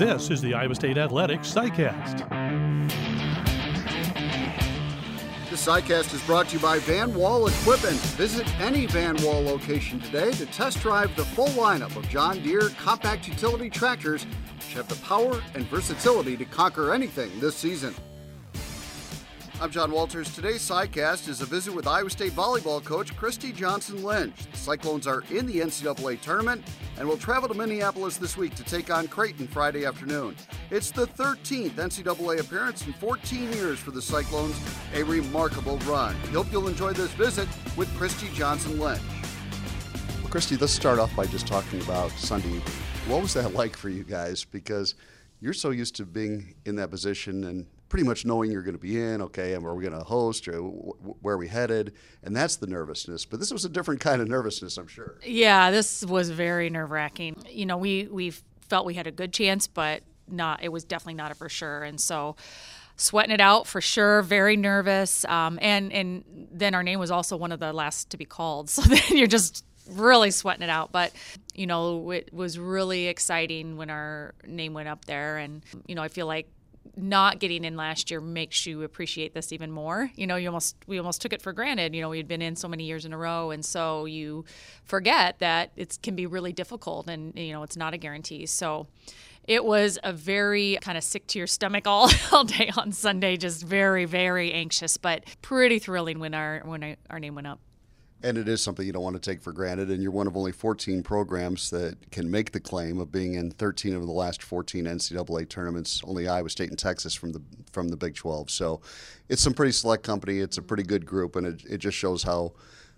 This is the Iowa State Athletics SciCast. The SciCast is brought to you by Van Wall Equipment. Visit any Van Wall location today to test drive the full lineup of John Deere compact utility tractors, which have the power and versatility to conquer anything this season. I'm John Walters. Today's SciCast is a visit with Iowa State volleyball coach Christy Johnson Lynch. The Cyclones are in the NCAA tournament and will travel to Minneapolis this week to take on Creighton Friday afternoon. It's the 13th NCAA appearance in 14 years for the Cyclones, a remarkable run. Hope you'll enjoy this visit with Christy Johnson Lynch. Well, Christy, let's start off by just talking about Sunday. What was that like for you guys? Because you're so used to being in that position and pretty much knowing you're going to be in, okay, and are we going to host or where are we headed? And that's the nervousness. But this was a different kind of nervousness, I'm sure. Yeah, this was very nerve wracking. You know, we, we felt we had a good chance, but not, it was definitely not a for sure. And so, sweating it out for sure, very nervous. Um, and, and then our name was also one of the last to be called. So then you're just really sweating it out. But, you know, it was really exciting when our name went up there. And, you know, I feel like not getting in last year makes you appreciate this even more. You know, you almost we almost took it for granted. You know, we had been in so many years in a row, and so you forget that it can be really difficult, and you know, it's not a guarantee. So. It was a very kind of sick to your stomach all, all day on Sunday, just very, very anxious, but pretty thrilling when our when our name went up and it is something you don't want to take for granted. And you're one of only 14 programs that can make the claim of being in 13 of the last 14 NCAA tournaments. Only Iowa State and Texas from the from the Big 12. So it's some pretty select company. It's a pretty good group, and it, it just shows how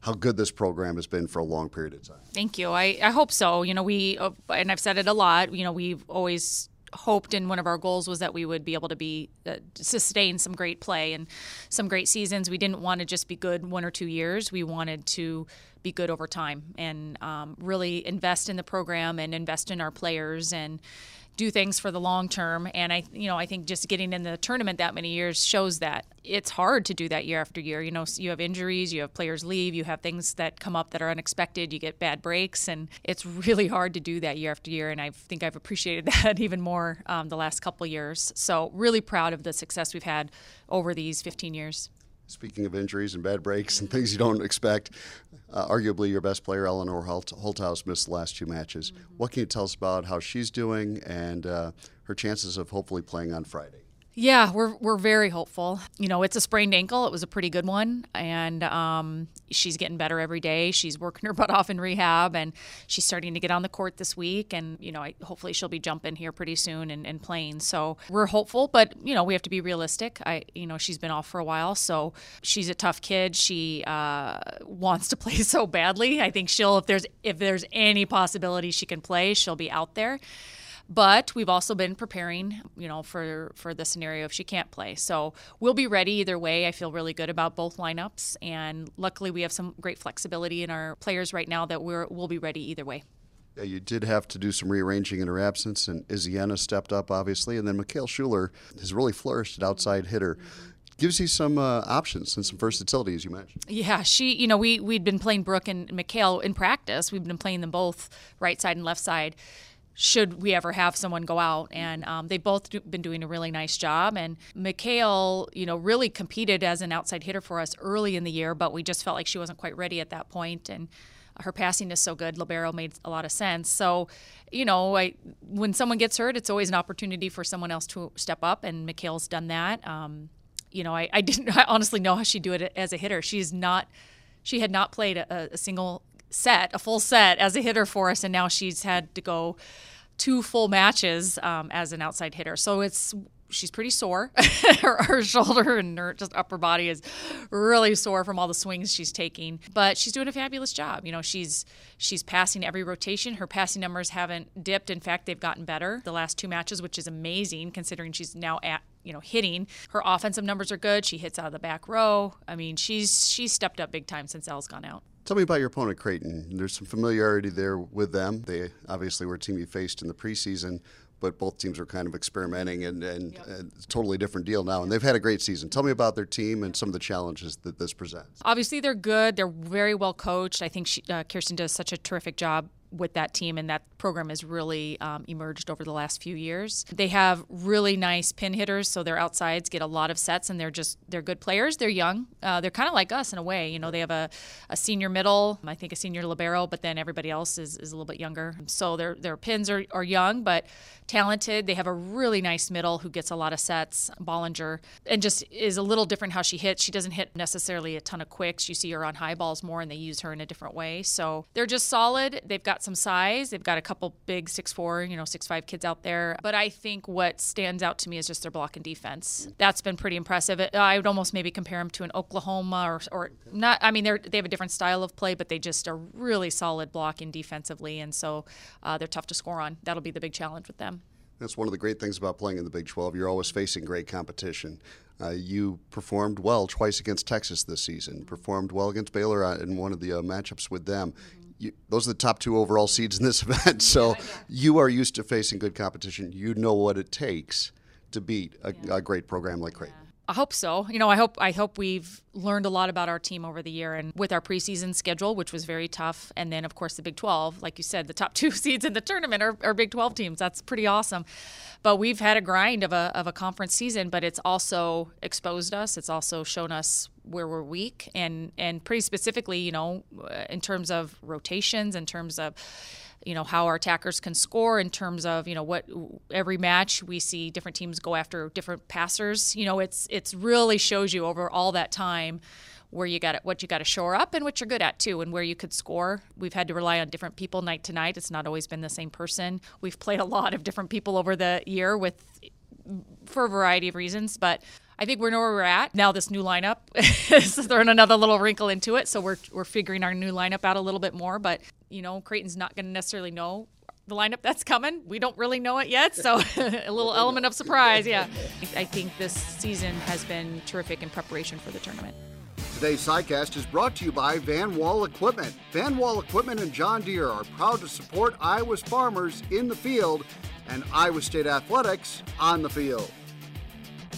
how good this program has been for a long period of time. Thank you. I, I hope so. You know, we uh, and I've said it a lot. You know, we've always hoped and one of our goals was that we would be able to be uh, sustain some great play and some great seasons. We didn't want to just be good one or two years. We wanted to be good over time and um, really invest in the program and invest in our players and do things for the long term. And I, you know, I think just getting in the tournament that many years shows that it's hard to do that year after year. You know, you have injuries, you have players leave, you have things that come up that are unexpected, you get bad breaks, and it's really hard to do that year after year. And I think I've appreciated that even more um, the last couple years. So really proud of the success we've had over these 15 years. Speaking of injuries and bad breaks and things you don't expect, uh, arguably your best player, Eleanor Holt- Holthaus, missed the last two matches. Mm-hmm. What can you tell us about how she's doing and uh, her chances of hopefully playing on Friday? Yeah, we're we're very hopeful. You know, it's a sprained ankle. It was a pretty good one, and um, she's getting better every day. She's working her butt off in rehab, and she's starting to get on the court this week. And you know, I, hopefully she'll be jumping here pretty soon and, and playing. So we're hopeful, but you know, we have to be realistic. I, you know, she's been off for a while, so she's a tough kid. She uh, wants to play so badly. I think she'll, if there's if there's any possibility she can play, she'll be out there. But we've also been preparing, you know, for for the scenario if she can't play. So we'll be ready either way. I feel really good about both lineups, and luckily we have some great flexibility in our players right now that we're we'll be ready either way. Yeah, you did have to do some rearranging in her absence, and Iziana stepped up, obviously, and then Mikhail Schuler has really flourished at outside hitter. Mm-hmm gives you some uh, options and some versatility, as you mentioned. Yeah, she, you know, we we'd been playing Brooke and Mikhail in practice. We've been playing them both right side and left side should we ever have someone go out. And um, they've both do, been doing a really nice job. And Mikhail, you know, really competed as an outside hitter for us early in the year, but we just felt like she wasn't quite ready at that point. And her passing is so good. Libero made a lot of sense. So, you know, I, when someone gets hurt, it's always an opportunity for someone else to step up, and Mikhail's done that. Um, you know, I, I didn't I honestly know how she'd do it as a hitter. She's not, she had not played a, a single set, a full set as a hitter for us, and now she's had to go two full matches um, as an outside hitter. So it's she's pretty sore. her, her, shoulder and her just upper body is really sore from all the swings she's taking. But she's doing a fabulous job. You know, she's she's passing every rotation. Her passing numbers haven't dipped. In fact, they've gotten better the last two matches, which is amazing considering she's now at you know hitting. Her offensive numbers are good. She hits out of the back row. I mean, she's she's stepped up big time since Elle's gone out. Tell me about your opponent, Creighton. There's some familiarity there with them. They obviously were a team you faced in the preseason, but both teams were kind of experimenting and, and, yep. and it's a totally different deal now. And they've had a great season. Tell me about their team and some of the challenges that this presents. Obviously, they're good. They're very well coached. I think she, uh, Kirsten does such a terrific job with that team, and that program has really um, emerged over the last few years. They have really nice pin hitters, so their outsides get a lot of sets, and they're just they're good players. They're young. Uh, they're kind of like us in a way. You know, they have a, a senior middle, I think a senior libero, but then everybody else is, is a little bit younger. So their their pins are, are young, but talented. They have a really nice middle who gets a lot of sets, Bollinger, and just is a little different how she hits. She doesn't hit necessarily a ton of quicks. You see her on high balls more, and they use her in a different way. So they're just solid. They've got some size. They've got a couple big six four, you know, six five kids out there. But I think what stands out to me is just their block and defense. That's been pretty impressive. I would almost maybe compare them to an Oklahoma or, or not. I mean, they're they have a different style of play, but they just are really solid blocking defensively, and so uh, they're tough to score on. That'll be the big challenge with them. That's one of the great things about playing in the Big 12. You're always facing great competition. Uh, you performed well twice against Texas this season, performed well against Baylor uh, in one of the uh, matchups with them. You, those are the top two overall seeds in this event. So yeah, you are used to facing good competition. You know what it takes to beat a, yeah. a great program like Creighton. I hope so. You know, I hope I hope we've learned a lot about our team over the year and with our preseason schedule, which was very tough, and then of course the Big 12, like you said, the top two seeds in the tournament are, are Big 12 teams. That's pretty awesome. But we've had a grind of a of a conference season, but it's also exposed us. It's also shown us where we're weak, and and pretty specifically, you know, in terms of rotations, in terms of you know how our attackers can score in terms of you know what every match we see different teams go after different passers you know it's it's really shows you over all that time where you got what you got to shore up and what you're good at too, and where you could score. We've had to rely on different people night to night. It's not always been the same person. We've played a lot of different people over the year with for a variety of reasons, but I think we know where we're at. Now this new lineup is throwing another little wrinkle into it. So we're, we're figuring our new lineup out a little bit more. But, you know, Creighton's not going to necessarily know the lineup that's coming. We don't really know it yet. So a little element of surprise. Yeah. I think this season has been terrific in preparation for the tournament. Today's SciCast is brought to you by Van Wall Equipment. Van Wall Equipment and John Deere are proud to support Iowa's farmers in the field and Iowa State athletics on the field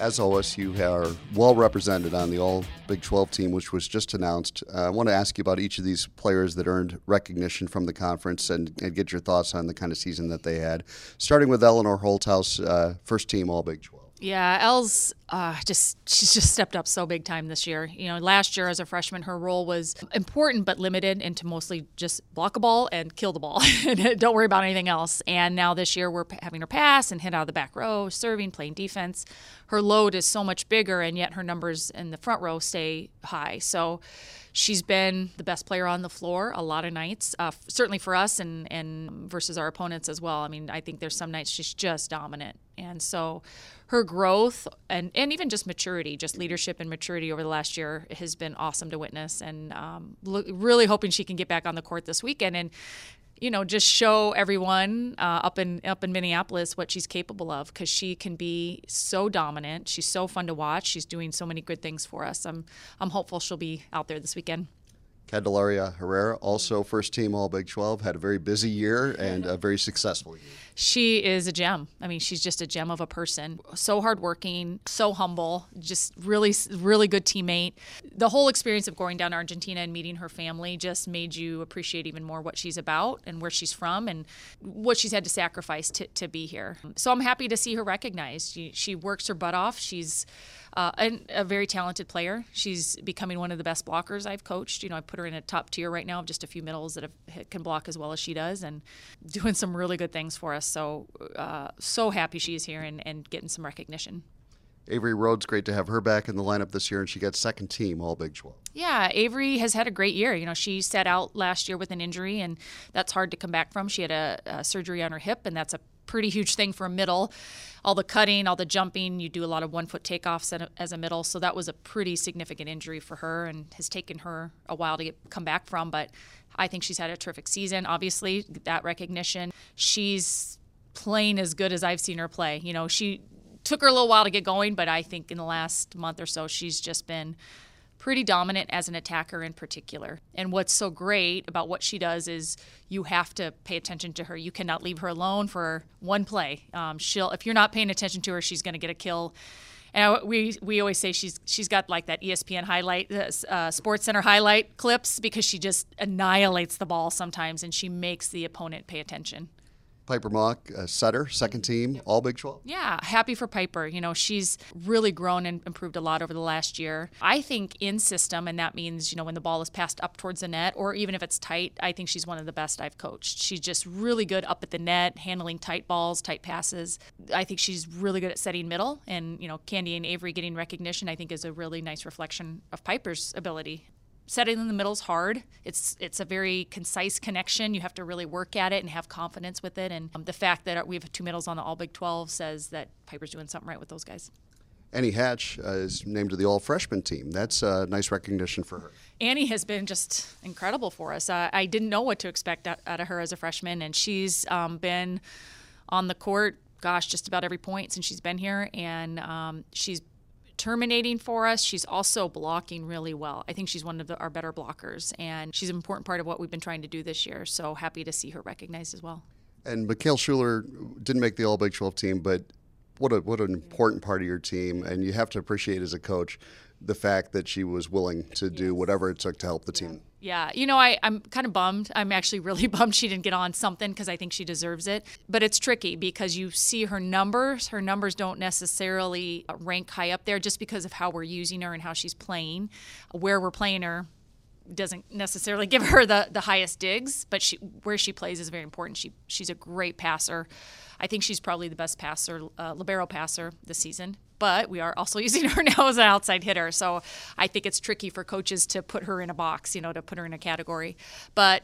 as always, you are well represented on the All Big 12 team, which was just announced. Uh, I want to ask you about each of these players that earned recognition from the conference and, and get your thoughts on the kind of season that they had. Starting with Eleanor Holthaus, uh, first team All Big 12. Yeah, Elle's uh, just she's just stepped up so big time this year. You know, last year as a freshman, her role was important but limited into mostly just block a ball and kill the ball, and don't worry about anything else. And now this year we're having her pass and hit out of the back row, serving, playing defense. Her load is so much bigger, and yet her numbers in the front row stay high. So she's been the best player on the floor a lot of nights, uh, certainly for us and, and versus our opponents as well. I mean, I think there's some nights she's just dominant. And so her growth and, and even just maturity, just leadership and maturity over the last year has been awesome to witness. And um, lo- really hoping she can get back on the court this weekend and you know, just show everyone uh, up in up in Minneapolis what she's capable of because she can be so dominant. She's so fun to watch. She's doing so many good things for us. I'm I'm hopeful she'll be out there this weekend. Candelaria Herrera, also first team All Big 12, had a very busy year and a very successful year. She is a gem. I mean, she's just a gem of a person. So hardworking, so humble, just really, really good teammate. The whole experience of going down to Argentina and meeting her family just made you appreciate even more what she's about and where she's from and what she's had to sacrifice to, to be here. So I'm happy to see her recognized. She, she works her butt off. She's uh, a, a very talented player. She's becoming one of the best blockers I've coached. You know, I put her in a top tier right now of just a few middles that have, can block as well as she does, and doing some really good things for us. So, uh, so happy she's here and, and getting some recognition. Avery Rhodes, great to have her back in the lineup this year, and she got second team All Big 12. Yeah, Avery has had a great year. You know, she sat out last year with an injury, and that's hard to come back from. She had a, a surgery on her hip, and that's a pretty huge thing for a middle. All the cutting, all the jumping, you do a lot of one foot takeoffs as a middle. So that was a pretty significant injury for her and has taken her a while to get, come back from. But I think she's had a terrific season. Obviously, that recognition. She's playing as good as I've seen her play. You know, she took her a little while to get going, but I think in the last month or so, she's just been pretty dominant as an attacker in particular. And what's so great about what she does is you have to pay attention to her. You cannot leave her alone for one play. Um, she'll if you're not paying attention to her, she's going to get a kill. And we we always say she's she's got like that ESPN highlight, uh, uh, Sports Center highlight clips because she just annihilates the ball sometimes, and she makes the opponent pay attention. Piper Mock, uh, setter, second team, all Big 12. Yeah, happy for Piper. You know, she's really grown and improved a lot over the last year. I think in system, and that means, you know, when the ball is passed up towards the net, or even if it's tight, I think she's one of the best I've coached. She's just really good up at the net, handling tight balls, tight passes. I think she's really good at setting middle, and, you know, Candy and Avery getting recognition, I think, is a really nice reflection of Piper's ability setting in the middle is hard. It's it's a very concise connection. You have to really work at it and have confidence with it. And um, the fact that we have two middles on the All Big 12 says that Piper's doing something right with those guys. Annie Hatch uh, is named to the All Freshman team. That's a nice recognition for her. Annie has been just incredible for us. Uh, I didn't know what to expect out, out, of her as a freshman, and she's um, been on the court, gosh, just about every point since she's been here, and um, she's terminating for us. She's also blocking really well. I think she's one of the, our better blockers, and she's an important part of what we've been trying to do this year. So happy to see her recognized as well. And Mikhail Schuler didn't make the All Big 12 team, but what a what an important part of your team, and you have to appreciate as a coach the fact that she was willing to do yes. whatever it took to help the team. Yeah, you know, I, I'm kind of bummed. I'm actually really bummed she didn't get on something because I think she deserves it. But it's tricky because you see her numbers. Her numbers don't necessarily uh, rank high up there just because of how we're using her and how she's playing. Where we're playing her doesn't necessarily give her the, the highest digs, but she where she plays is very important. She she's a great passer. I think she's probably the best passer, uh, libero passer this season but we are also using her now as an outside hitter. So I think it's tricky for coaches to put her in a box, you know, to put her in a category. But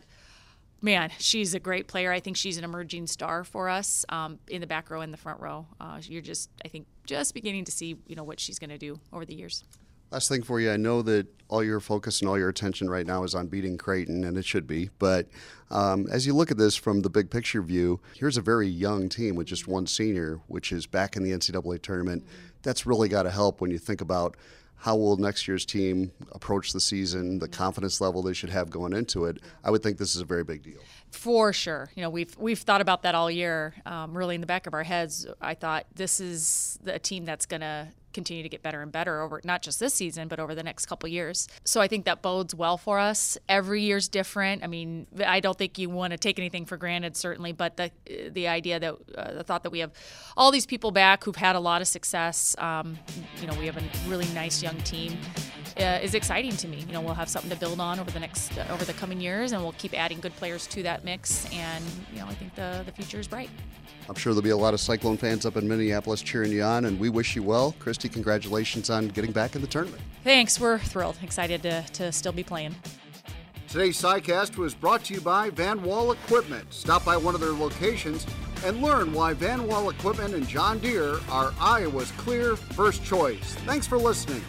man, she's a great player. I think she's an emerging star for us um, in the back row and the front row. Uh, you're just, I think, just beginning to see, you know, what she's going to do over the years. Last thing for you, I know that all your focus and all your attention right now is on beating Creighton, and it should be. But um, as you look at this from the big picture view, here's a very young team with just one senior, which is back in the NCAA tournament. That's really got to help when you think about how will next year's team approach the season, the confidence level they should have going into it. I would think this is a very big deal. For sure, you know we've we've thought about that all year. Um, really, in the back of our heads, I thought this is the team that's going to continue to get better and better over not just this season but over the next couple years. So I think that bodes well for us. Every year's different. I mean, I don't think you want to take anything for granted certainly, but the the idea that uh, the thought that we have all these people back who've had a lot of success. Um, you know, we have a really nice young team. Uh, is exciting to me. You know, we'll have something to build on over the next uh, over the coming years, and we'll keep adding good players to that mix. And you know, I think the the future is bright. I'm sure there'll be a lot of Cyclone fans up in Minneapolis cheering you on, and we wish you well. Christy, congratulations on getting back in the tournament. Thanks. We're thrilled. Excited to, to still be playing. Today's SciCast was brought to you by Van Wall Equipment. Stop by one of their locations and learn why Van Wall Equipment and John Deere are Iowa's clear first choice. Thanks for listening.